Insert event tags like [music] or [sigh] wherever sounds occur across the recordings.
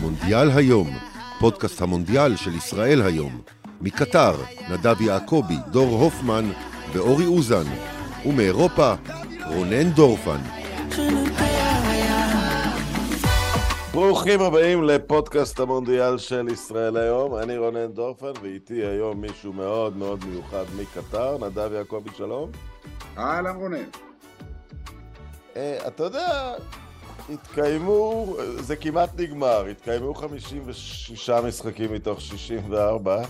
מונדיאל היום, פודקאסט המונדיאל של ישראל היום. מקטר, נדב יעקבי, דור הופמן ואורי אוזן. ומאירופה, רונן דורפן. ברוכים הבאים לפודקאסט המונדיאל של ישראל היום. אני רונן דורפן, ואיתי היום מישהו מאוד מאוד מיוחד מקטר, נדב יעקבי, שלום. אהלן רונן. אה, אתה יודע, התקיימו, זה כמעט נגמר, התקיימו 56 משחקים מתוך 64,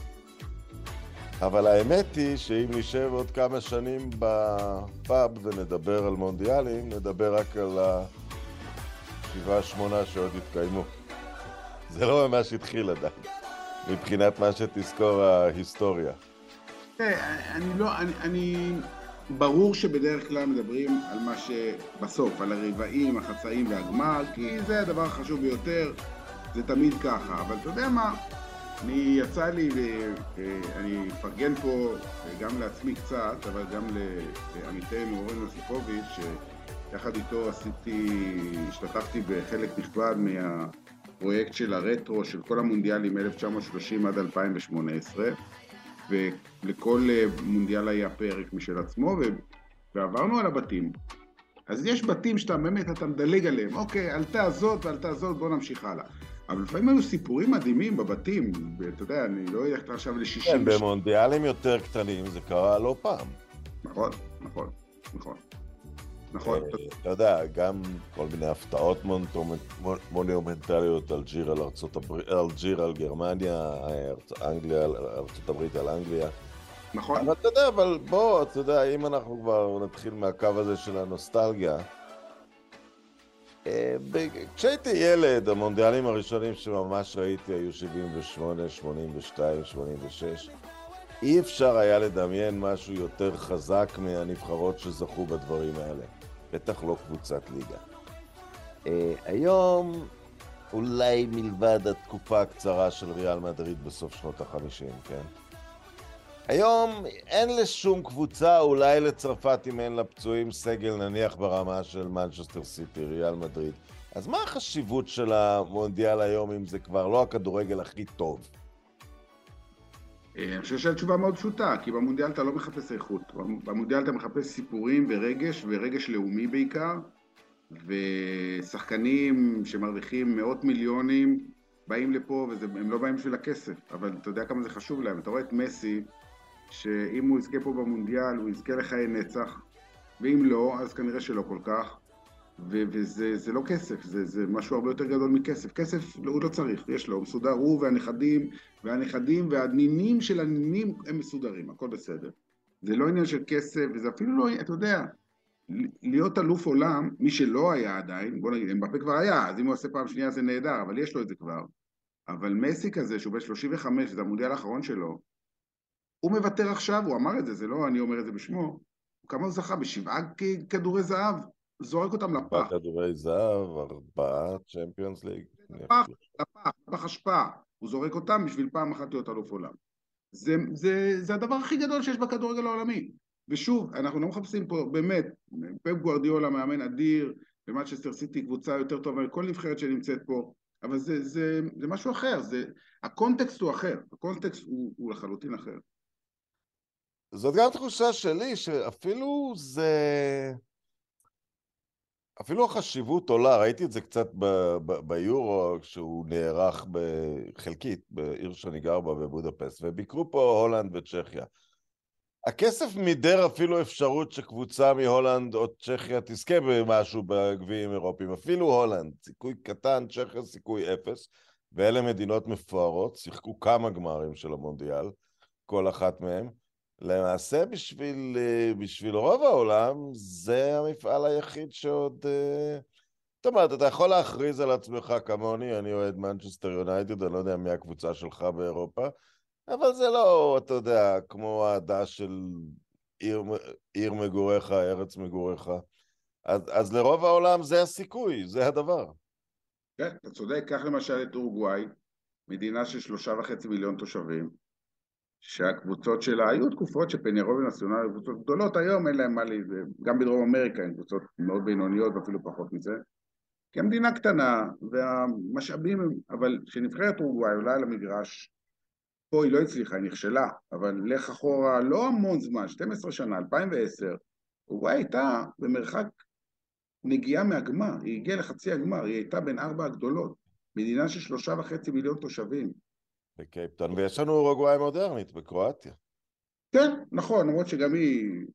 אבל האמת היא שאם נשב עוד כמה שנים בפאב ונדבר על מונדיאלים, נדבר רק על השבעה שמונה שעוד התקיימו. זה לא ממש התחיל עדיין, מבחינת מה שתזכור ההיסטוריה. אני לא, אני. ברור שבדרך כלל מדברים על מה שבסוף, על הרבעים, החצאים והגמר, כי זה הדבר החשוב ביותר, זה תמיד ככה. אבל אתה יודע מה, אני יצא לי, ואני אפרגן פה גם לעצמי קצת, אבל גם לעמיתנו אורן יוסיפוביץ', שיחד איתו עשיתי, השתתפתי בחלק נכבד מהפרויקט של הרטרו של כל המונדיאלים 1930 עד 2018. ולכל אה, מונדיאל היה פרק משל עצמו, ו... ועברנו על הבתים. אז יש בתים שאתה באמת, אתה מדלג עליהם, אוקיי, עלתה זאת ועלתה זאת, בוא נמשיך הלאה. אבל לפעמים היו סיפורים מדהימים בבתים, ואתה יודע, אני לא אלך עכשיו ל-60... כן, במונדיאלים יותר קטנים זה קרה לא פעם. נכון, נכון, נכון. נכון. אה, אתה יודע, גם כל מיני הפתעות מונומנטליות, אלג'יר על ארצות הברית, אלג'יר על גרמניה, אנגליה, ארצות הברית על אנגליה. נכון. אבל אתה יודע, אבל בוא, אתה יודע, אם אנחנו כבר נתחיל מהקו הזה של הנוסטלגיה, אה, כשהייתי ילד, המונדיאלים הראשונים שממש ראיתי היו 78, 82, 86. אי אפשר היה לדמיין משהו יותר חזק מהנבחרות שזכו בדברים האלה. בטח לא קבוצת ליגה. Uh, היום, אולי מלבד התקופה הקצרה של ריאל מדריד בסוף שנות החמישים, כן? היום אין לשום קבוצה, אולי לצרפת אם אין לה פצועים סגל נניח ברמה של מנצ'סטר סיטי, ריאל מדריד. אז מה החשיבות של המונדיאל היום אם זה כבר לא הכדורגל הכי טוב? אה, אני חושב שהתשובה מאוד פשוטה, כי במונדיאל אתה לא מחפש איכות, במונדיאל אתה מחפש סיפורים ורגש, ורגש לאומי בעיקר, ושחקנים שמרוויחים מאות מיליונים באים לפה, והם לא באים בשביל הכסף, אבל אתה יודע כמה זה חשוב להם. אתה רואה את מסי, שאם הוא יזכה פה במונדיאל, הוא יזכה לחיי נצח, ואם לא, אז כנראה שלא כל כך. ו- וזה לא כסף, זה, זה משהו הרבה יותר גדול מכסף. כסף הוא לא צריך, יש לו, הוא מסודר, הוא והנכדים, והנכדים והנינים של הנינים הם מסודרים, הכל בסדר. זה לא עניין של כסף, וזה אפילו לא, אתה יודע, להיות אלוף עולם, מי שלא היה עדיין, בוא נגיד, אמבפה כבר היה, אז אם הוא עושה פעם שנייה זה נהדר, אבל יש לו את זה כבר. אבל מסי כזה, שהוא בן 35, זה המונדיאל האחרון שלו, הוא מוותר עכשיו, הוא אמר את זה, זה לא אני אומר את זה בשמו, כמה הוא זכה? בשבעה כדורי זהב. זורק אותם לפח. ארבעה כדורי זהב, ארבעה צ'מפיונס ליג. לפח, לפח, לפח אשפה. הוא זורק אותם בשביל פעם אחת להיות אלוף עולם. זה, זה, זה הדבר הכי גדול שיש בכדורגל העולמי. ושוב, אנחנו לא מחפשים פה, באמת, פפ גוורדיולה מאמן אדיר, ומנצ'סטר סיטי קבוצה יותר טובה מכל נבחרת שנמצאת פה, אבל זה, זה, זה משהו אחר, זה, הקונטקסט הוא אחר, הקונטקסט הוא, הוא לחלוטין אחר. זאת גם תחושה שלי, שאפילו זה... אפילו החשיבות עולה, ראיתי את זה קצת ביורו, כשהוא נערך חלקית בעיר שאני גר בה בבודפסט, וביקרו פה הולנד וצ'כיה. הכסף מידר אפילו אפשרות שקבוצה מהולנד או צ'כיה תזכה במשהו בגביעים אירופיים, אפילו הולנד, סיכוי קטן, צ'כיה סיכוי אפס, ואלה מדינות מפוארות, שיחקו כמה גמרים של המונדיאל, כל אחת מהן. למעשה בשביל, אה, בשביל רוב העולם זה המפעל היחיד שעוד... אה, זאת אומרת, אתה יכול להכריז על עצמך כמוני, אני אוהד מנצ'סטר יונייטד, אני לא יודע מי הקבוצה שלך באירופה, אבל זה לא, אתה יודע, כמו אהדה של עיר, עיר מגוריך, ארץ מגוריך. אז, אז לרוב העולם זה הסיכוי, זה הדבר. כן, אתה צודק, קח למשל את אורוגוואי, מדינה של שלושה וחצי מיליון תושבים, שהקבוצות שלה, היו תקופות שפניירוב ונציונל קבוצות גדולות, היום אין להם מה לי, גם בדרום אמריקה הן קבוצות מאוד בינוניות ואפילו פחות מזה, כי המדינה קטנה והמשאבים הם... אבל כשנבחרת אורוגוואי עולה על המגרש, פה היא לא הצליחה, היא נכשלה, אבל לך אחורה לא המון זמן, 12 שנה, 2010, אורוגוואי הייתה במרחק נגיעה מהגמר, היא הגיעה לחצי הגמר, היא הייתה בין ארבע הגדולות, מדינה של שלושה וחצי מיליון תושבים. בקייפטון, ויש לנו אורוגוואי מודרנית בקרואטיה. כן, נכון, למרות שגם היא...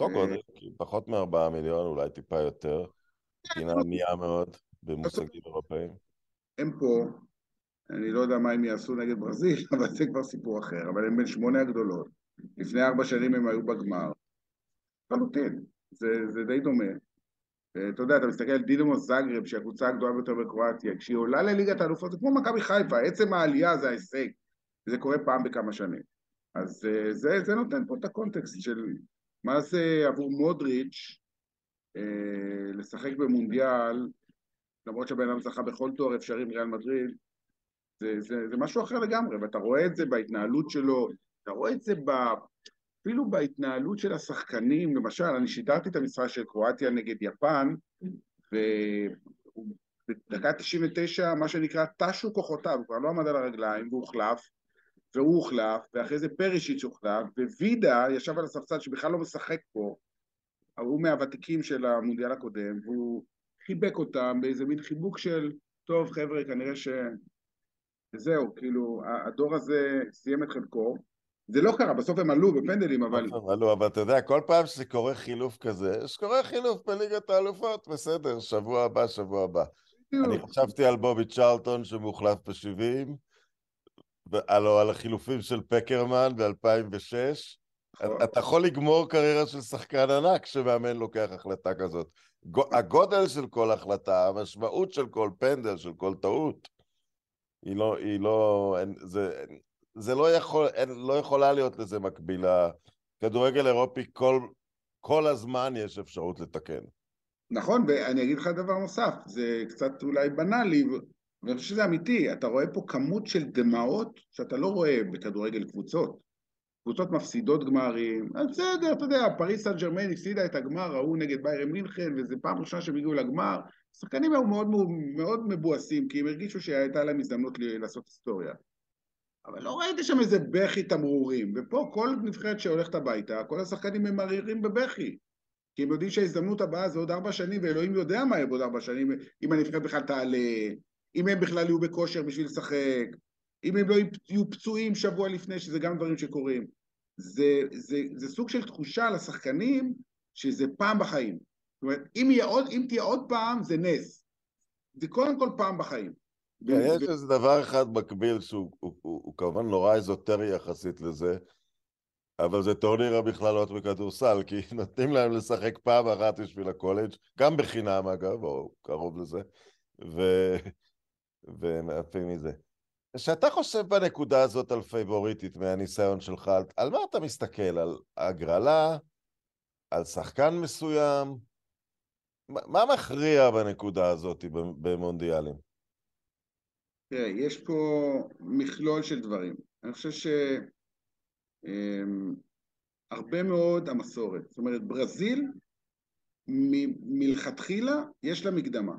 אותו גודל, פחות מארבעה מיליון, אולי טיפה יותר. מדינה ענייה מאוד במושגים אירופאיים. הם פה, אני לא יודע מה הם יעשו נגד ברזיל, [laughs] אבל זה כבר סיפור אחר, אבל הם בין שמונה הגדולות. לפני ארבע שנים הם היו בגמר. לחלוטין, זה, זה די דומה. אתה יודע, אתה מסתכל על דינמו זאגרב, שהיא הקבוצה הגדולה ביותר בקרואטיה, כשהיא עולה לליגת האלופות, זה כמו מכבי חיפה, עצם העלייה זה ההישג, זה קורה פעם בכמה שנים. אז אה, זה, זה נותן פה את הקונטקסט של מה זה עבור מודריץ' אה, לשחק במונדיאל, למרות שהבן אדם זכה בכל תואר אפשרי מריאל מדריד, זה, זה, זה משהו אחר לגמרי, ואתה רואה את זה בהתנהלות שלו, אתה רואה את זה ב... אפילו בהתנהלות של השחקנים, למשל, אני שידרתי את המשחק של קרואטיה נגד יפן, ובדקה 99, מה שנקרא, טשו כוחותיו, הוא כבר לא עמד על הרגליים, והוא הוחלף, והוא הוחלף, ואחרי זה פרישיץ' הוחלף, ווידה ישב על הספסל שבכלל לא משחק פה, הוא מהוותיקים של המונדיאל הקודם, והוא חיבק אותם באיזה מין חיבוק של, טוב חבר'ה, כנראה ש... וזהו, כאילו, הדור הזה סיים את חלקו. זה לא קרה, בסוף הם עלו בפנדלים, אבל... הם עלו, אבל אתה יודע, כל פעם שזה קורה חילוף כזה, שקורה חילוף בליגת האלופות, בסדר, שבוע הבא, שבוע הבא. אני חשבתי על בובי צ'רלטון שמוחלף ב-70, הלו על החילופים של פקרמן ב-2006. נכון. אתה יכול לגמור קריירה של שחקן ענק כשמאמן לוקח החלטה כזאת. הגודל של כל החלטה, המשמעות של כל פנדל, של כל טעות, היא לא, היא לא, זה, זה לא יכול, אין, לא יכולה להיות לזה מקבילה. כדורגל אירופי כל, כל הזמן יש אפשרות לתקן. נכון, ואני אגיד לך דבר נוסף, זה קצת אולי בנאלי, ואני חושב שזה אמיתי, אתה רואה פה כמות של דמעות שאתה לא רואה בכדורגל קבוצות. קבוצות מפסידות גמרים, בסדר, אתה יודע, פריס סן ג'רמן הפסידה את הגמר ההוא נגד ביירן מינכן, וזו פעם ראשונה שהם הגיעו לגמר. השחקנים היו מאוד, מאוד מבואסים, כי הם הרגישו שהייתה להם הזדמנות לעשות היסטוריה. אבל לא ראיתי שם איזה בכי תמרורים, ופה כל נבחרת שהולכת הביתה, כל השחקנים ממררים בבכי. כי הם יודעים שההזדמנות הבאה זה עוד ארבע שנים, ואלוהים יודע מה יהיה בעוד ארבע שנים, אם הנבחרת בכלל תעלה, אם הם בכלל יהיו בכושר בשביל לשחק, אם הם לא יהיו פצועים שבוע לפני, שזה גם דברים שקורים. זה, זה, זה סוג של תחושה לשחקנים שזה פעם בחיים. זאת אומרת, אם, עוד, אם תהיה עוד פעם, זה נס. זה קודם כל פעם בחיים. כן, יש איזה דבר אחד מקביל שהוא הוא, הוא, הוא כמובן נורא אזוטרי יחסית לזה, אבל זה טורניר המכללות בכדורסל, כי [laughs] נותנים להם לשחק פעם אחת בשביל הקולג', גם בחינם אגב, או קרוב לזה, ו... ומעפים מזה. כשאתה חושב בנקודה הזאת על פייבוריטית מהניסיון שלך, על, על מה אתה מסתכל? על הגרלה? על שחקן מסוים? מה מכריע בנקודה הזאת במונדיאלים? תראה, יש פה מכלול של דברים. אני חושב שהרבה אמ, מאוד המסורת. זאת אומרת, ברזיל מ- מלכתחילה יש לה מקדמה,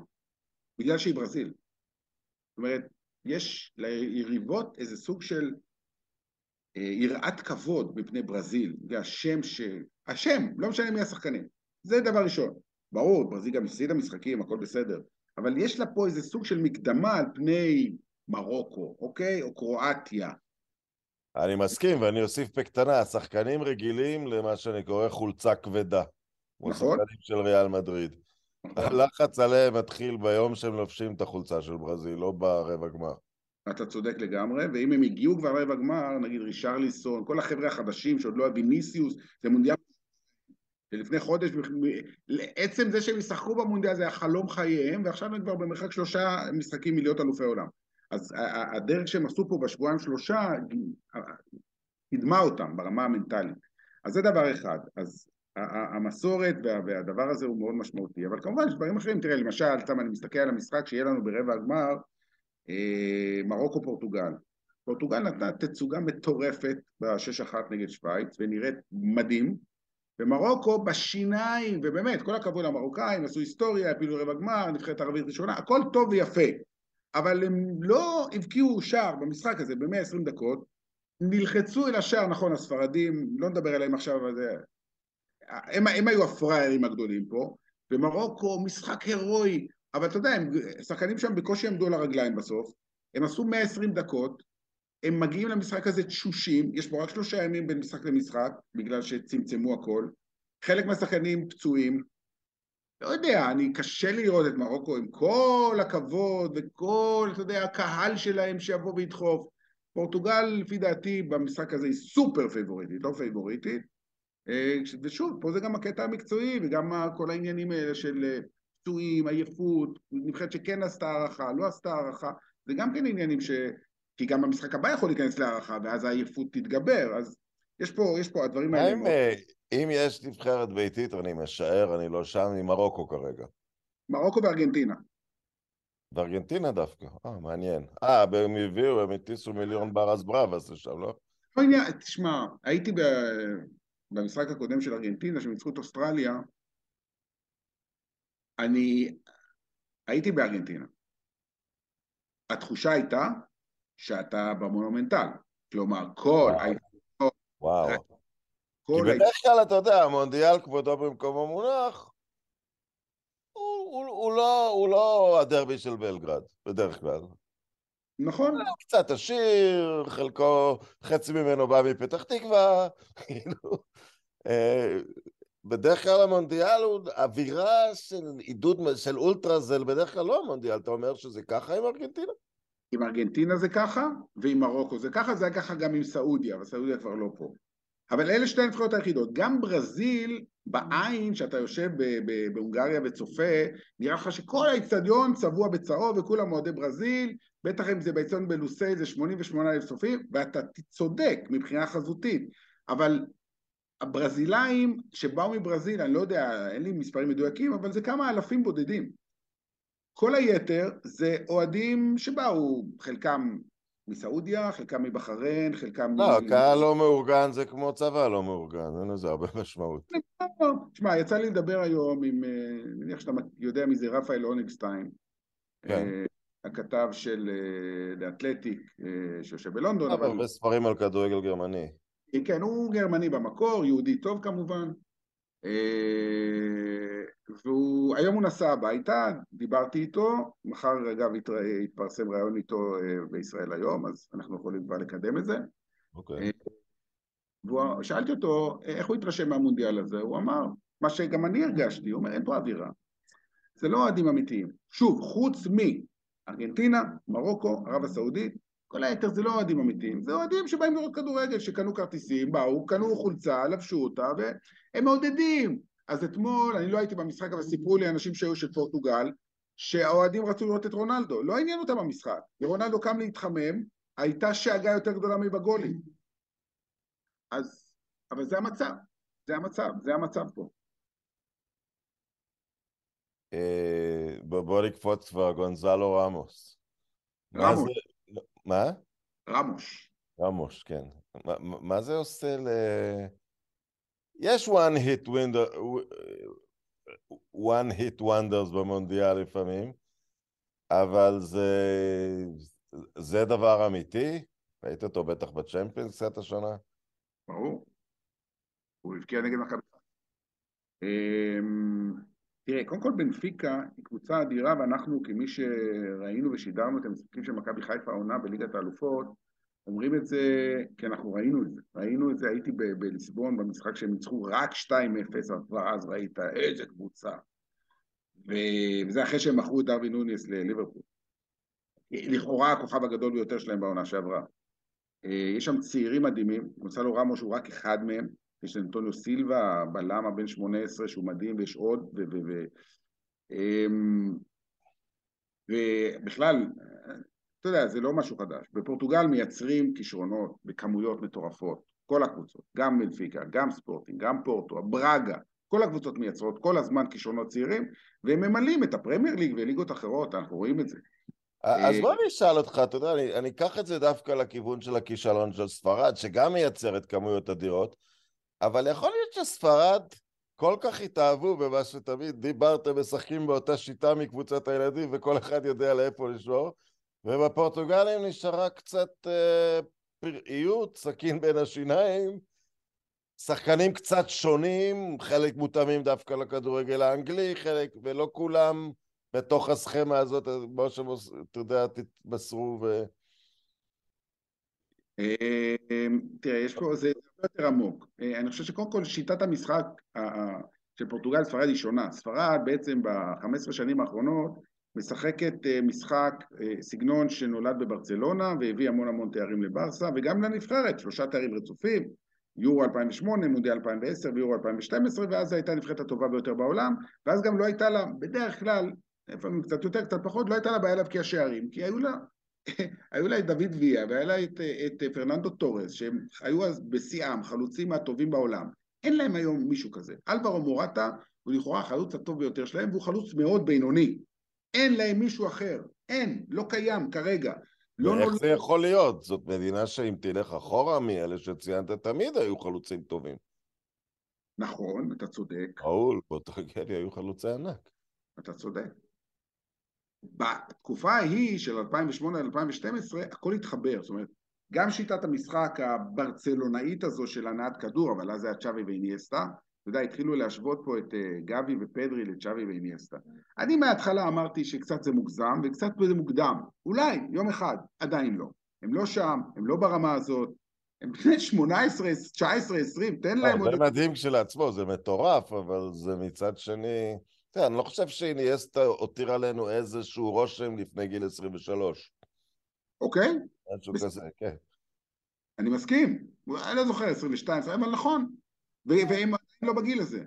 בגלל שהיא ברזיל. זאת אומרת, יש ליריבות איזה סוג של אה, יראת כבוד מפני ברזיל, והשם ש... השם, לא משנה מי השחקנים. זה דבר ראשון. ברור, ברזיל גם הפסידה משחקים, הכל בסדר. אבל יש לה פה איזה סוג של מקדמה על פני מרוקו, אוקיי? או קרואטיה. אני מסכים, ואני אוסיף בקטנה, השחקנים רגילים למה שאני קורא חולצה כבדה. נכון. שחקנים של ריאל מדריד. נכון. הלחץ עליהם מתחיל ביום שהם לובשים את החולצה של ברזיל, לא ברבע גמר. אתה צודק לגמרי, ואם הם הגיעו כבר לרבע גמר, נגיד רישרליסון, כל החבר'ה החדשים שעוד לא הוויניסיוס, זה מונדיאל שלפני חודש, לעצם זה שהם ישחקו במונדיאל זה היה חלום חייהם, ועכשיו הם כבר במרחק שלושה משחקים מלהיות אלופי עולם. אז הדרך שהם עשו פה בשבועיים שלושה, קידמה אותם ברמה המנטלית. אז זה דבר אחד. אז המסורת והדבר הזה הוא מאוד משמעותי, אבל כמובן יש דברים אחרים, תראה למשל, סתם אני מסתכל על המשחק שיהיה לנו ברבע הגמר, אה, מרוקו פורטוגל. נתנה תצוגה מטורפת בשש אחת נגד שווייץ ונראית מדהים, במרוקו בשיניים, ובאמת, כל הכבוד למרוקאים, עשו היסטוריה, הפילו רבע גמר, נבחרת ערבית ראשונה, הכל טוב ויפה. אבל הם לא הבקיעו שער במשחק הזה ב-120 דקות, נלחצו אל השער, נכון, הספרדים, לא נדבר עליהם עכשיו, אבל זה... הם, הם היו הפראיירים הגדולים פה. במרוקו, משחק הירואי, אבל אתה יודע, הם, שחקנים שם בקושי עמדו על הרגליים בסוף, הם עשו 120 דקות, הם מגיעים למשחק הזה תשושים, יש פה רק שלושה ימים בין משחק למשחק, בגלל שצמצמו הכל, חלק מהשחקנים פצועים, לא יודע, אני קשה לי לראות את מרוקו עם כל הכבוד וכל, אתה יודע, הקהל שלהם שיבוא וידחוף. פורטוגל, לפי דעתי, במשחק הזה היא סופר פייבוריטית, לא פייבוריטית. אה, ושוב, פה זה גם הקטע המקצועי וגם כל העניינים האלה של אה, פצועים, עייפות, נבחרת שכן עשתה הארכה, לא עשתה הארכה, זה גם כן עניינים ש... כי גם במשחק הבא יכול להיכנס להארכה, ואז העייפות תתגבר, אז יש פה, יש פה, הדברים האלה... אם, יש נבחרת ביתית, אני משער, אני לא שם, עם מרוקו כרגע. מרוקו וארגנטינה. בארגנטינה דווקא, אה, מעניין. אה, הם הביאו, הם הטיסו מיליון בר ברבס לשם, לא? לא עניין, תשמע, הייתי ב... במשחק הקודם של ארגנטינה, שהם ניצחו את אוסטרליה, אני הייתי בארגנטינה. התחושה הייתה שאתה במונומנטל. כלומר, כל... וואו. כי בדרך כלל, אתה יודע, המונדיאל כבודו במקום המונח, הוא, הוא, הוא, לא, הוא לא הדרבי של בלגרד, בדרך כלל. נכון. קצת עשיר, חלקו, חצי ממנו בא מפתח תקווה, [laughs] כאילו. אה, בדרך כלל המונדיאל הוא אווירה של עידוד, של אולטרה, זה בדרך כלל לא המונדיאל, אתה אומר שזה ככה עם ארגנטינה? עם ארגנטינה זה ככה, ועם מרוקו זה ככה, זה היה ככה גם עם סעודיה, אבל סעודיה כבר לא פה. אבל אלה שתי הנבחרות היחידות. גם ברזיל, בעין, שאתה יושב בהונגריה וצופה, נראה לך שכל האיצטדיון צבוע בצהוב וכולם אוהדי ברזיל, בטח אם זה באיצטדיון בלוסי זה 88 אלף צופים, ואתה צודק מבחינה חזותית, אבל הברזילאים שבאו מברזיל, אני לא יודע, אין לי מספרים מדויקים, אבל זה כמה אלפים בודדים. כל היתר זה אוהדים שבאו, חלקם מסעודיה, חלקם מבחריין, חלקם... לא, מ... קהל לא מאורגן זה כמו צבא לא מאורגן, אין לזה הרבה [laughs] משמעות. תשמע, יצא לי לדבר היום עם, אה, אני מניח שאתה יודע מי זה רפאל אונגסטיין, כן. אה, הכתב של אה, לאתלטיק שיושב בלונדון. אבל הרבה ספרים על כדורגל גרמני. כן, הוא גרמני במקור, יהודי טוב כמובן. והוא, היום הוא נסע הביתה, דיברתי איתו, מחר אגב יתפרסם ראיון איתו אה, בישראל היום, אז אנחנו יכולים כבר לקדם את זה. אוקיי. Okay. ושאלתי אותו, איך הוא התרשם מהמונדיאל הזה? הוא אמר, מה שגם אני הרגשתי, הוא אומר, אין פה אווירה. זה לא אוהדים אמיתיים. שוב, חוץ מארגנטינה, מרוקו, ערב הסעודית, כל היתר זה לא אוהדים אמיתיים, זה אוהדים שבאים לראות כדורגל, שקנו כרטיסים, באו, קנו חולצה, לבשו אותה, והם מעודדים. אז אתמול, אני לא הייתי במשחק, אבל סיפרו לי אנשים שהיו של פורטוגל, שהאוהדים רצו לראות את רונלדו, לא עניין אותם המשחק. ורונלדו קם להתחמם, הייתה שאגה יותר גדולה מבגולים. אז, אבל זה המצב, זה המצב, זה המצב פה. אה, בוא נקפוץ כבר, גונזלו רמוס. רמוס. מה? רמוש. רמוש, כן. מה זה עושה ל... יש one hit window, one hit wonders במונדיאל לפעמים, אבל זה, זה דבר אמיתי. ראית אותו בטח בצ'מפיונס קצת השנה? ברור. הוא הבקיע נגד מכבי. אמ, תראה, קודם כל בנפיקה היא קבוצה אדירה, ואנחנו כמי שראינו ושידרנו את המשחקים של מכבי חיפה העונה בליגת האלופות, אומרים את זה כי אנחנו ראינו את זה. ראינו את זה, הייתי בליסבון במשחק שהם ניצחו רק 2-0, כבר אז ראית איזה קבוצה. וזה אחרי שהם מכרו את דרווין נוניס לליברפול. לכאורה הכוכב הגדול ביותר שלהם בעונה שעברה. אה, יש שם צעירים מדהימים, גונסלו רמוש הוא רק אחד מהם, יש אנטוניו סילבה, בלם הבן 18 שהוא מדהים, ויש עוד. ו-, ו- אמ, ובכלל, אתה יודע, זה לא משהו חדש. בפורטוגל מייצרים כישרונות בכמויות מטורפות, כל הקבוצות, גם מלפיקה, גם ספורטינג, גם פורטו, ברגה, כל הקבוצות מייצרות כל הזמן כישרונות צעירים, והם ממלאים את הפרמייר ליג וליגות אחרות, אנחנו רואים את זה. אז בוא אני אשאל אותך, אתה יודע, אני, אני אקח את זה דווקא לכיוון של הכישלון של ספרד, שגם מייצרת כמויות אדירות, אבל יכול להיות שספרד כל כך התאהבו במה שתמיד דיברתם, משחקים באותה שיטה מקבוצת הילדים וכל אחד יודע לאיפה לשמור, ובפורטוגלים נשארה קצת אה, פראיות, סכין בין השיניים, שחקנים קצת שונים, חלק מותאמים דווקא לכדורגל האנגלי, חלק, ולא כולם בתוך הסכמה הזאת, כמו שאתה יודע, תתבשרו ו... אה, תראה, יש פה, זה יותר עמוק. אה, אני חושב שקודם כל שיטת המשחק של פורטוגל ספרד היא שונה. ספרד בעצם ב-15 שנים האחרונות משחקת אה, משחק, סגנון שנולד בברצלונה והביא המון המון תארים לברסה וגם לנבחרת, שלושה תארים רצופים, יורו 2008, מונדיאל 2010 ויורו 2012 ואז הייתה הנבחרת הטובה ביותר בעולם ואז גם לא הייתה לה, בדרך כלל, לפעמים קצת יותר, קצת פחות, לא הייתה לה בעיה להבקיע שערים כי היו לה [laughs] היו לה את דוד ויה והיה לה את, את פרננדו טורס שהם היו אז בשיאם, חלוצים מהטובים בעולם אין להם היום מישהו כזה. אלברו מורטה הוא לכאורה החלוץ הטוב ביותר שלהם והוא חלוץ מאוד בינוני אין להם מישהו אחר, אין, לא קיים כרגע לא ואיך נול... זה יכול להיות? זאת מדינה שאם תלך אחורה מאלה שציינת תמיד היו חלוצים טובים נכון, אתה צודק. ראול, פוטרגלי היו חלוצי ענק. אתה צודק. בתקופה ההיא של 2008-2012 הכל התחבר, זאת אומרת גם שיטת המשחק הברצלונאית הזו של הנעת כדור, אבל אז זה היה צ'אבי ואיניאסטה, אתה יודע, התחילו להשוות פה את אה, גבי ופדרי לצ'אבי ואיניאסטה. אני מההתחלה אמרתי שקצת זה מוגזם וקצת זה מוקדם, אולי יום אחד, עדיין לא. הם לא שם, הם לא ברמה הזאת, הם בני 18, 19, 20, תן להם עוד... זה מדהים כשלעצמו, זה מטורף, אבל זה מצד שני... תראה, אני לא חושב שאיניאסטה הותיר עלינו איזשהו רושם לפני גיל 23. אוקיי. משהו. כזה, כן. אני מסכים. אני לא זוכר, 22, אבל נכון. עדיין לא בגיל הזה.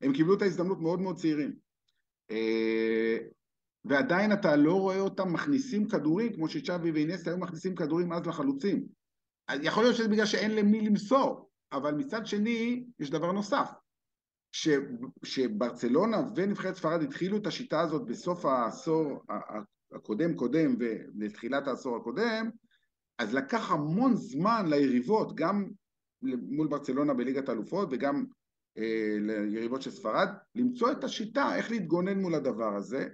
הם קיבלו את ההזדמנות מאוד מאוד צעירים. אה, ועדיין אתה לא רואה אותם מכניסים כדורים, כמו שצ'אבי ואינסטה היו מכניסים כדורים אז לחלוצים. יכול להיות שזה בגלל שאין למי למסור, אבל מצד שני, יש דבר נוסף. ש, שברצלונה ונבחרת ספרד התחילו את השיטה הזאת בסוף העשור הקודם קודם ולתחילת העשור הקודם, אז לקח המון זמן ליריבות, גם מול ברצלונה בליגת האלופות וגם ליריבות של ספרד, למצוא את השיטה איך להתגונן מול הדבר הזה.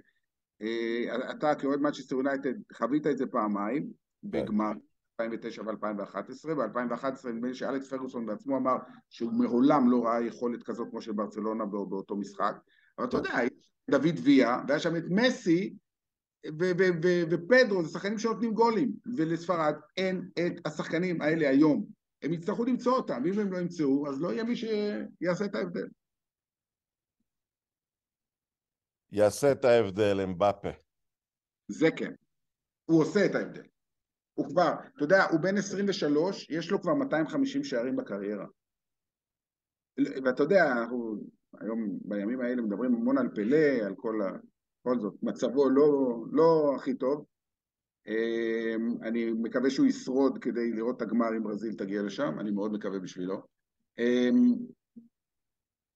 אה, אתה כאוהד מאצ'סטר יונייטד חווית את זה פעמיים, כן. בגמר 2009 ו-2011, ב-2011 נדמה לי שאלכס פרגוסון בעצמו אמר שהוא מעולם לא ראה יכולת כזאת כמו של ברצלונה באותו משחק, אבל אתה יודע, דוד ויה, והיה שם את מסי ופדרו, זה שחקנים שנותנים גולים, ולספרד אין את השחקנים האלה היום, הם יצטרכו למצוא אותם, אם הם לא ימצאו, אז לא יהיה מי שיעשה את ההבדל. יעשה את ההבדל, אמבפה. זה כן, הוא עושה את ההבדל. הוא כבר, אתה יודע, הוא בן 23, יש לו כבר 250 שערים בקריירה. ואתה יודע, אנחנו היום בימים האלה מדברים המון על פלא, על כל ה... בכל זאת, מצבו לא, לא הכי טוב. אמ, אני מקווה שהוא ישרוד כדי לראות את הגמר אם ברזיל תגיע לשם, אני מאוד מקווה בשבילו. אמ,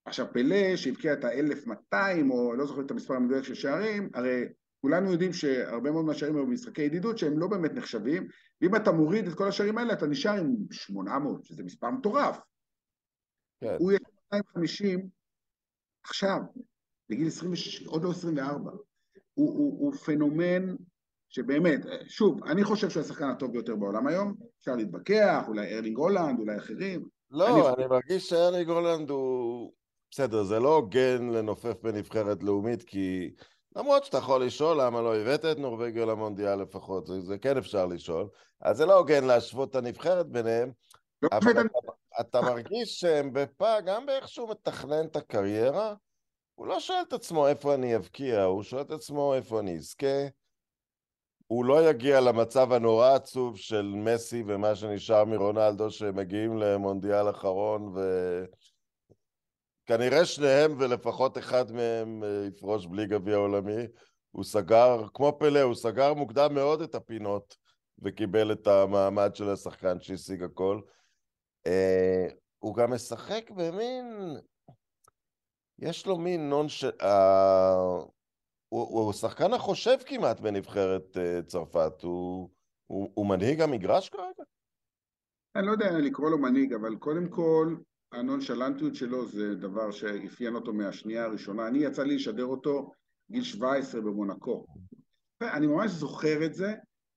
עכשיו פלא שהבקיע את ה-1200 או לא זוכר את המספר המדויק של שערים, הרי כולנו יודעים שהרבה מאוד מהשערים היו במשחקי ידידות שהם לא באמת נחשבים, ואם אתה מוריד את כל השערים האלה אתה נשאר עם 800, שזה מספר מטורף. כן. הוא יש 250 עכשיו, בגיל 26, עוד לא 24. הוא, הוא, הוא פנומן שבאמת, שוב, אני חושב שהוא השחקן הטוב ביותר בעולם היום, אפשר להתווכח, אולי ארלינג הולנד, אולי אחרים. לא, אני, אני מרגיש שארלינג הולנד הוא... בסדר, זה לא הוגן לנופף בנבחרת לאומית, כי למרות שאתה יכול לשאול למה לא הבאת את נורבגיה למונדיאל לפחות, זה, זה כן אפשר לשאול, אז זה לא הוגן להשוות את הנבחרת ביניהם, לא אבל אתה, אתה מרגיש שבפה, גם באיך שהוא מתכנן את הקריירה, הוא לא שואל את עצמו איפה אני אבקיע, הוא שואל את עצמו איפה אני אזכה. הוא לא יגיע למצב הנורא עצוב של מסי ומה שנשאר מרונלדו שמגיעים למונדיאל אחרון וכנראה שניהם ולפחות אחד מהם אה, יפרוש בלי גביע עולמי. הוא סגר, כמו פלא, הוא סגר מוקדם מאוד את הפינות וקיבל את המעמד של השחקן שהשיג הכל. אה, הוא גם משחק במין... יש לו מין נון ש... הוא, הוא שחקן החושב כמעט בנבחרת uh, צרפת, הוא, הוא, הוא מנהיג המגרש כרגע? אני לא יודע לקרוא לו מנהיג, אבל קודם כל, הנונשלנטיות שלו זה דבר שאפיין אותו מהשנייה הראשונה. אני יצא לי לשדר אותו גיל 17 במונקו. אני ממש זוכר את זה,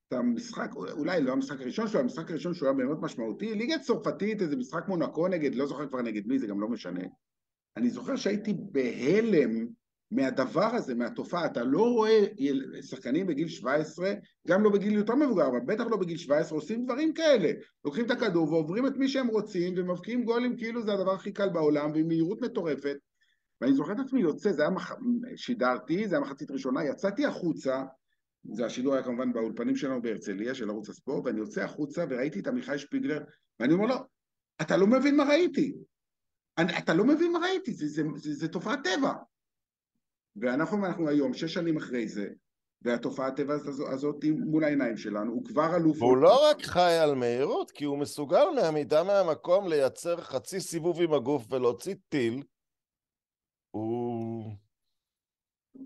את המשחק, אולי לא המשחק הראשון שלו, המשחק הראשון שהוא היה באמת משמעותי, ליגה צרפתית, איזה משחק מונקו נגד, לא זוכר כבר נגד מי, זה גם לא משנה. אני זוכר שהייתי בהלם מהדבר הזה, מהתופעה. אתה לא רואה שחקנים בגיל 17, גם לא בגיל יותר מבוגר, אבל בטח לא בגיל 17, עושים דברים כאלה. לוקחים את הכדור ועוברים את מי שהם רוצים ומבקיעים גולים כאילו זה הדבר הכי קל בעולם, ועם מהירות מטורפת. ואני זוכר את עצמי יוצא, זה היה מח... שידרתי, זה היה מחצית ראשונה, יצאתי החוצה, זה השידור היה כמובן באולפנים שלנו בהרצליה, של ערוץ הספורט, ואני יוצא החוצה וראיתי את עמיחי שפיגלר, ואני אומר לו, אתה לא מבין מה ראיתי. אני, אתה לא מבין מה ראיתי, זה, זה, זה, זה תופעת טבע. ואנחנו אנחנו היום, שש שנים אחרי זה, והתופעת טבע הזאת, הזאת מול העיניים שלנו, הוא כבר אלוף... והוא לא רק חי על מהירות, כי הוא מסוגל מעמידה מהמקום לייצר חצי סיבוב עם הגוף ולהוציא טיל. הוא...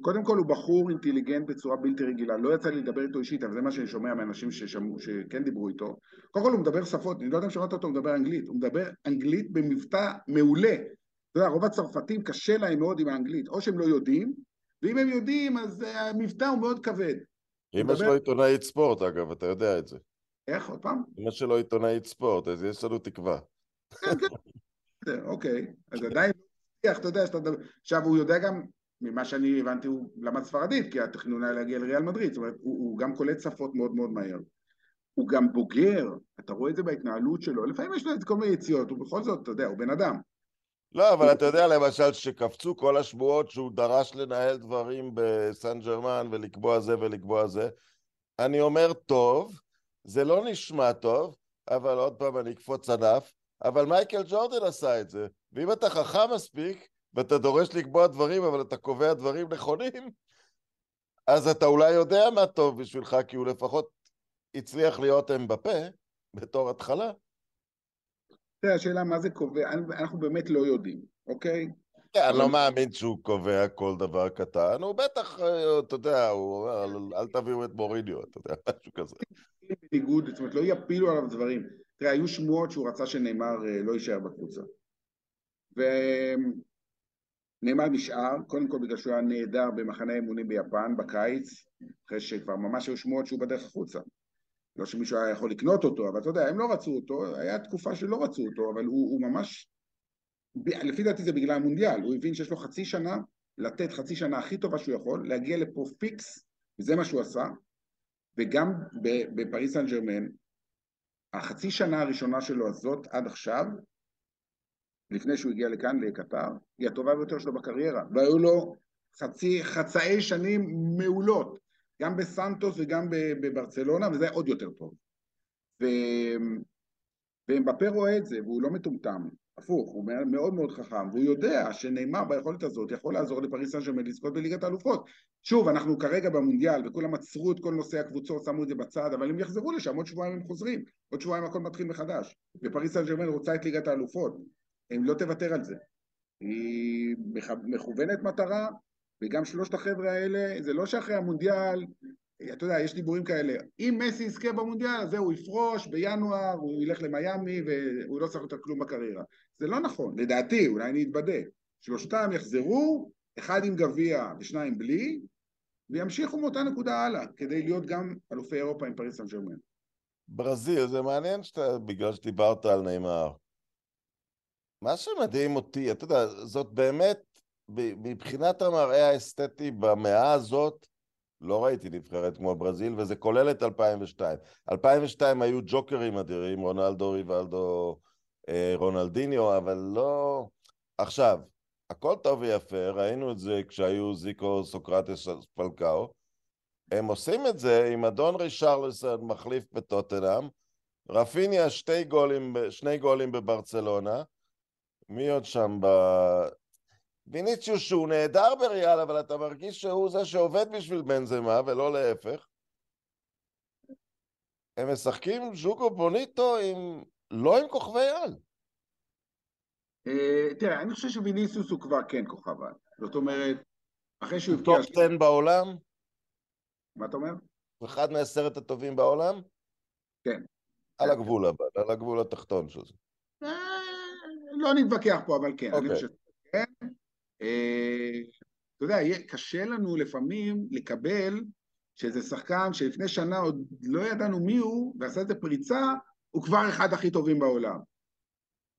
קודם כל הוא בחור אינטליגנט בצורה בלתי רגילה, לא יצא לי לדבר איתו אישית, אבל זה מה שאני שומע מאנשים ששמעו, שכן דיברו איתו. קודם כל הוא מדבר שפות, אני לא יודע אם שמעת אותו, הוא מדבר אנגלית, הוא מדבר אנגלית במבטא מעולה. אתה יודע, רוב הצרפתים קשה להם מאוד עם האנגלית, או שהם לא יודעים, ואם הם יודעים אז אה, המבטא הוא מאוד כבד. אמא שלו עיתונאית ספורט אגב, אתה יודע את זה. איך? עוד פעם? אמא שלו עיתונאית ספורט, אז יש לנו תקווה. כן, כן. אוקיי, אז עדיין, אתה יודע, עכשיו הוא יודע גם ממה שאני הבנתי הוא למד ספרדית, כי התכנון היה להגיע לריאל מדריד, זאת אומרת, הוא, הוא גם קולט שפות מאוד מאוד מהר. הוא גם בוגר, אתה רואה את זה בהתנהלות שלו, לפעמים יש לו את כל מיני יציאות, הוא בכל זאת, אתה יודע, הוא בן אדם. לא, אבל אתה יודע למשל שקפצו כל השבועות שהוא דרש לנהל דברים בסן ג'רמן ולקבוע זה ולקבוע זה. אני אומר, טוב, זה לא נשמע טוב, אבל עוד פעם אני אקפוץ ענף, אבל מייקל ג'ורדן עשה את זה, ואם אתה חכם מספיק, ואתה דורש לקבוע דברים, אבל אתה קובע דברים נכונים, אז אתה אולי יודע מה טוב בשבילך, כי הוא לפחות הצליח להיות אם בפה, בתור התחלה. תראה, השאלה מה זה קובע, אנחנו באמת לא יודעים, אוקיי? כן, אני לא מאמין שהוא קובע כל דבר קטן, הוא בטח, אה, אתה יודע, הוא אומר, אל תביאו את מוריניו, אתה יודע, [laughs] משהו כזה. בניגוד, זאת אומרת, לא יפילו עליו דברים. תראה, היו שמועות שהוא רצה שנאמר אה, לא יישאר בקבוצה. נאמר נשאר, קודם כל בגלל שהוא היה נהדר במחנה האימונים ביפן בקיץ, אחרי שכבר ממש היו שמועות שהוא בדרך החוצה. לא שמישהו היה יכול לקנות אותו, אבל אתה יודע, הם לא רצו אותו, היה תקופה שלא רצו אותו, אבל הוא, הוא ממש, לפי דעתי זה בגלל המונדיאל, הוא הבין שיש לו חצי שנה, לתת חצי שנה הכי טובה שהוא יכול, להגיע לפה פיקס, וזה מה שהוא עשה, וגם בפריס סן ג'רמן, החצי שנה הראשונה שלו הזאת עד עכשיו, לפני שהוא הגיע לכאן, לקטר, היא הטובה ביותר שלו בקריירה, והיו לו חצי, חצאי שנים מעולות, גם בסנטוס וגם בברצלונה, וזה עוד יותר טוב. ו... ואמבפה רואה את זה, והוא לא מטומטם, הפוך, הוא מאוד מאוד חכם, והוא יודע שנאמר ביכולת הזאת יכול לעזור לפריס סן ג'רמן לזכות בליגת האלופות. שוב, אנחנו כרגע במונדיאל, וכולם עצרו את כל נושא הקבוצות, שמו את זה בצד, אבל הם יחזרו לשם, עוד שבועיים הם חוזרים, עוד שבועיים הכל מתחיל מחדש. ופריס סן רוצה את ליגת האלופות. אם לא תוותר על זה. היא מכוונת מטרה, וגם שלושת החבר'ה האלה, זה לא שאחרי המונדיאל, אתה יודע, יש דיבורים כאלה, אם מסי יזכה במונדיאל, אז זהו, הוא יפרוש בינואר, הוא ילך למיאמי והוא לא צריך יותר כלום בקריירה. זה לא נכון, לדעתי, אולי אני אתבדה. שלושתם יחזרו, אחד עם גביע ושניים בלי, וימשיכו מאותה נקודה הלאה, כדי להיות גם אלופי אירופה עם פריס סן ג'רמן. ברזיל, זה מעניין שאתה, בגלל שדיברת על נאמר. מה שמדהים אותי, אתה יודע, זאת באמת, מבחינת המראה האסתטי במאה הזאת, לא ראיתי נבחרת כמו ברזיל, וזה כולל את 2002. 2002 היו ג'וקרים אדירים, רונלדו, ריבלדו, אה, רונלדיניו, אבל לא... עכשיו, הכל טוב ויפה, ראינו את זה כשהיו זיקו, סוקרטס, פלקאו. הם עושים את זה עם אדון רישרלסון מחליף בטוטנאם, רפיניה שתי גולים, שני גולים בברצלונה, מי עוד שם ב... ויניציוס שהוא נהדר בריאל, אבל אתה מרגיש שהוא זה שעובד בשביל בנזמה ולא להפך. הם משחקים jogo bonito עם... לא עם כוכבי על. אה, תראה, אני חושב שוויניסיוס הוא כבר כן כוכב על. זאת אומרת, אחרי שהוא הבקיע... top 10 בעולם? מה אתה אומר? הוא אחד מעשרת הטובים בעולם? כן. על הגבול הבא, על הגבול התחתון של זה. אה, לא נתווכח פה, אבל כן, אני אוקיי. חושב שכן. אתה יודע, קשה לנו לפעמים לקבל שאיזה שחקן שלפני שנה עוד לא ידענו מי הוא, ועשה איזה פריצה, הוא כבר אחד הכי טובים בעולם.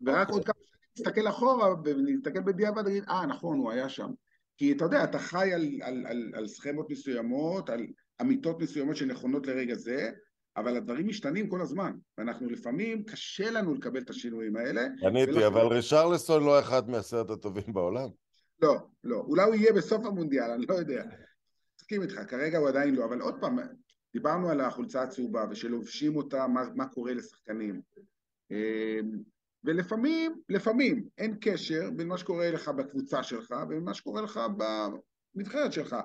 ורק אוקיי. עוד כמה שנים נסתכל אחורה ונסתכל בדיעבד ונגיד, אה, נכון, הוא היה שם. כי אתה יודע, אתה חי על, על, על, על סכמות מסוימות, על אמיתות מסוימות שנכונות לרגע זה, אבל הדברים משתנים כל הזמן, ואנחנו לפעמים, קשה לנו לקבל את השינויים האלה. עניתי, ולכן- אבל רישרלסון לא אחד מעשרת הטובים בעולם. לא, לא. אולי הוא יהיה בסוף המונדיאל, אני לא יודע. מסכים איתך, כרגע הוא עדיין לא, אבל עוד פעם, דיברנו על החולצה הצהובה ושלובשים אותה, מה, מה קורה לשחקנים. אמ, ולפעמים, לפעמים, אין קשר בין מה שקורה לך בקבוצה שלך ובין מה שקורה לך בנבחרת שלך.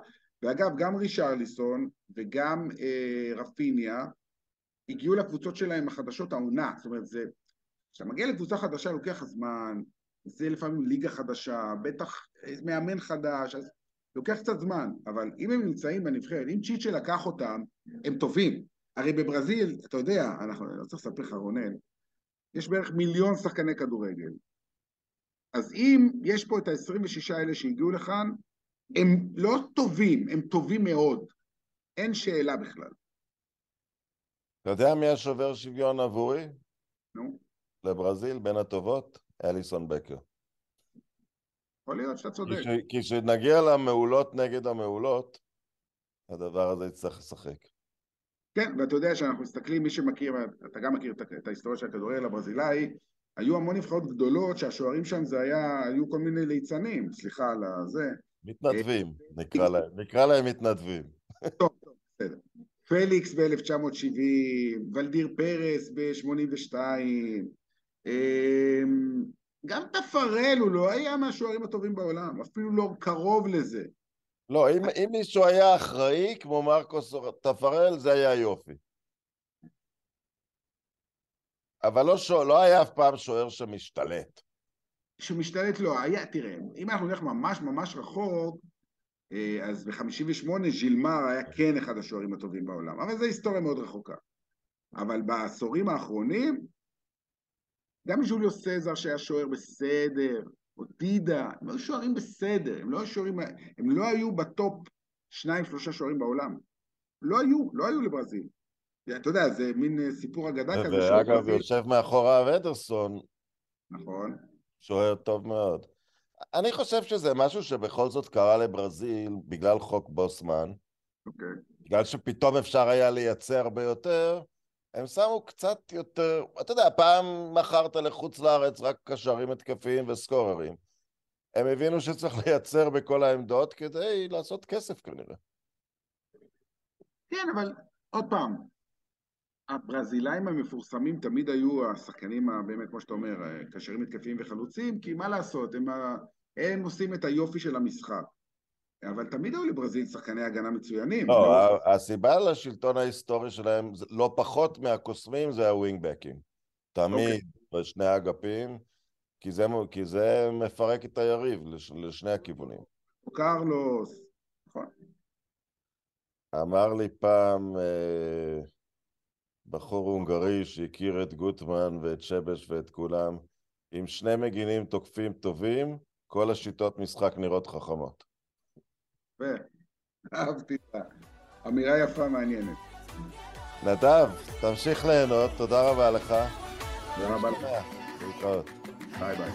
ואגב, גם רישרליסון וגם אה, רפיניה הגיעו לקבוצות שלהם החדשות העונה. זאת אומרת, זה... כשאתה מגיע לקבוצה חדשה לוקח זמן, זה לפעמים ליגה חדשה, בטח אה, מאמן חדש, אז לוקח קצת זמן, אבל אם הם נמצאים בנבחרת, אם צ'יצ'ה לקח אותם, הם טובים. הרי בברזיל, אתה יודע, אנחנו, אני לא צריך לספר לך רונן, יש בערך מיליון שחקני כדורגל. אז אם יש פה את ה-26 האלה שהגיעו לכאן, הם לא טובים, הם טובים מאוד. אין שאלה בכלל. אתה יודע מי השובר שוויון עבורי? נו, לברזיל, בין הטובות? אליסון בקר. יכול להיות שאתה צודק. כי כשנגיע למעולות נגד המעולות, הדבר הזה יצטרך לשחק. כן, ואתה יודע שאנחנו מסתכלים, מי שמכיר, אתה גם מכיר את, את ההיסטוריה של הכדורגל הברזילאי, היו המון נבחרות גדולות שהשוערים שם זה היה, היו כל מיני ליצנים, סליחה על הזה. מתנדבים, נקרא להם, נקרא להם מתנדבים. טוב, טוב, בסדר. פליקס ב-1970, ולדיר פרס ב-82, גם תפרל הוא לא היה מהשוערים הטובים בעולם, אפילו לא קרוב לזה. לא, אם, אם מישהו היה אחראי, כמו מרקוס טפרל, זה היה יופי. אבל לא, שוע, לא היה אף פעם שוער שמשתלט. שמשתלט לא, היה, תראה, אם אנחנו נלך ממש ממש רחוק, אה, אז ב-58 ז'ילמר היה כן אחד השוערים הטובים בעולם, אבל זו היסטוריה מאוד רחוקה. אבל בעשורים האחרונים, גם ז'וליוס סזר שהיה שוער בסדר, או דידה, הם היו שוערים בסדר, הם לא היו שוערים, הם לא היו בטופ שניים שלושה שוערים בעולם. לא היו, לא היו לברזיל. אתה יודע, זה מין אה, סיפור אגדה כזה. ואגב. יושב מאחוריו אדרסון, נכון. שוער טוב מאוד. אני חושב שזה משהו שבכל זאת קרה לברזיל בגלל חוק בוסמן, אוקיי. בגלל שפתאום אפשר היה לייצר הרבה יותר, הם שמו קצת יותר, אתה יודע, פעם מכרת לחוץ לארץ רק קשרים התקפיים וסקוררים. הם הבינו שצריך לייצר בכל העמדות כדי לעשות כסף כנראה. כן, אבל עוד פעם, הברזילאים המפורסמים תמיד היו השחקנים, באמת, כמו שאתה אומר, קשרים התקפיים וחלוצים, כי מה לעשות, הם, הם עושים את היופי של המשחק. אבל תמיד היו לברזיל שחקני הגנה מצוינים. לא, ה- הסיבה לשלטון ההיסטורי שלהם, לא פחות מהקוסמים, זה הווינגבקים. תמיד בשני האגפים, כי זה, כי זה מפרק את היריב לש, לשני הכיוונים. קרלוס, נכון. אמר לי פעם אה, בחור הונגרי שהכיר את גוטמן ואת שבש ואת כולם, אם שני מגינים תוקפים טובים, כל השיטות משחק נראות חכמות. יפה. אהבתי את האמירה יפה מעניינת. נדב, תמשיך ליהנות, תודה רבה לך. תודה רבה לך. להתראות. ביי ביי.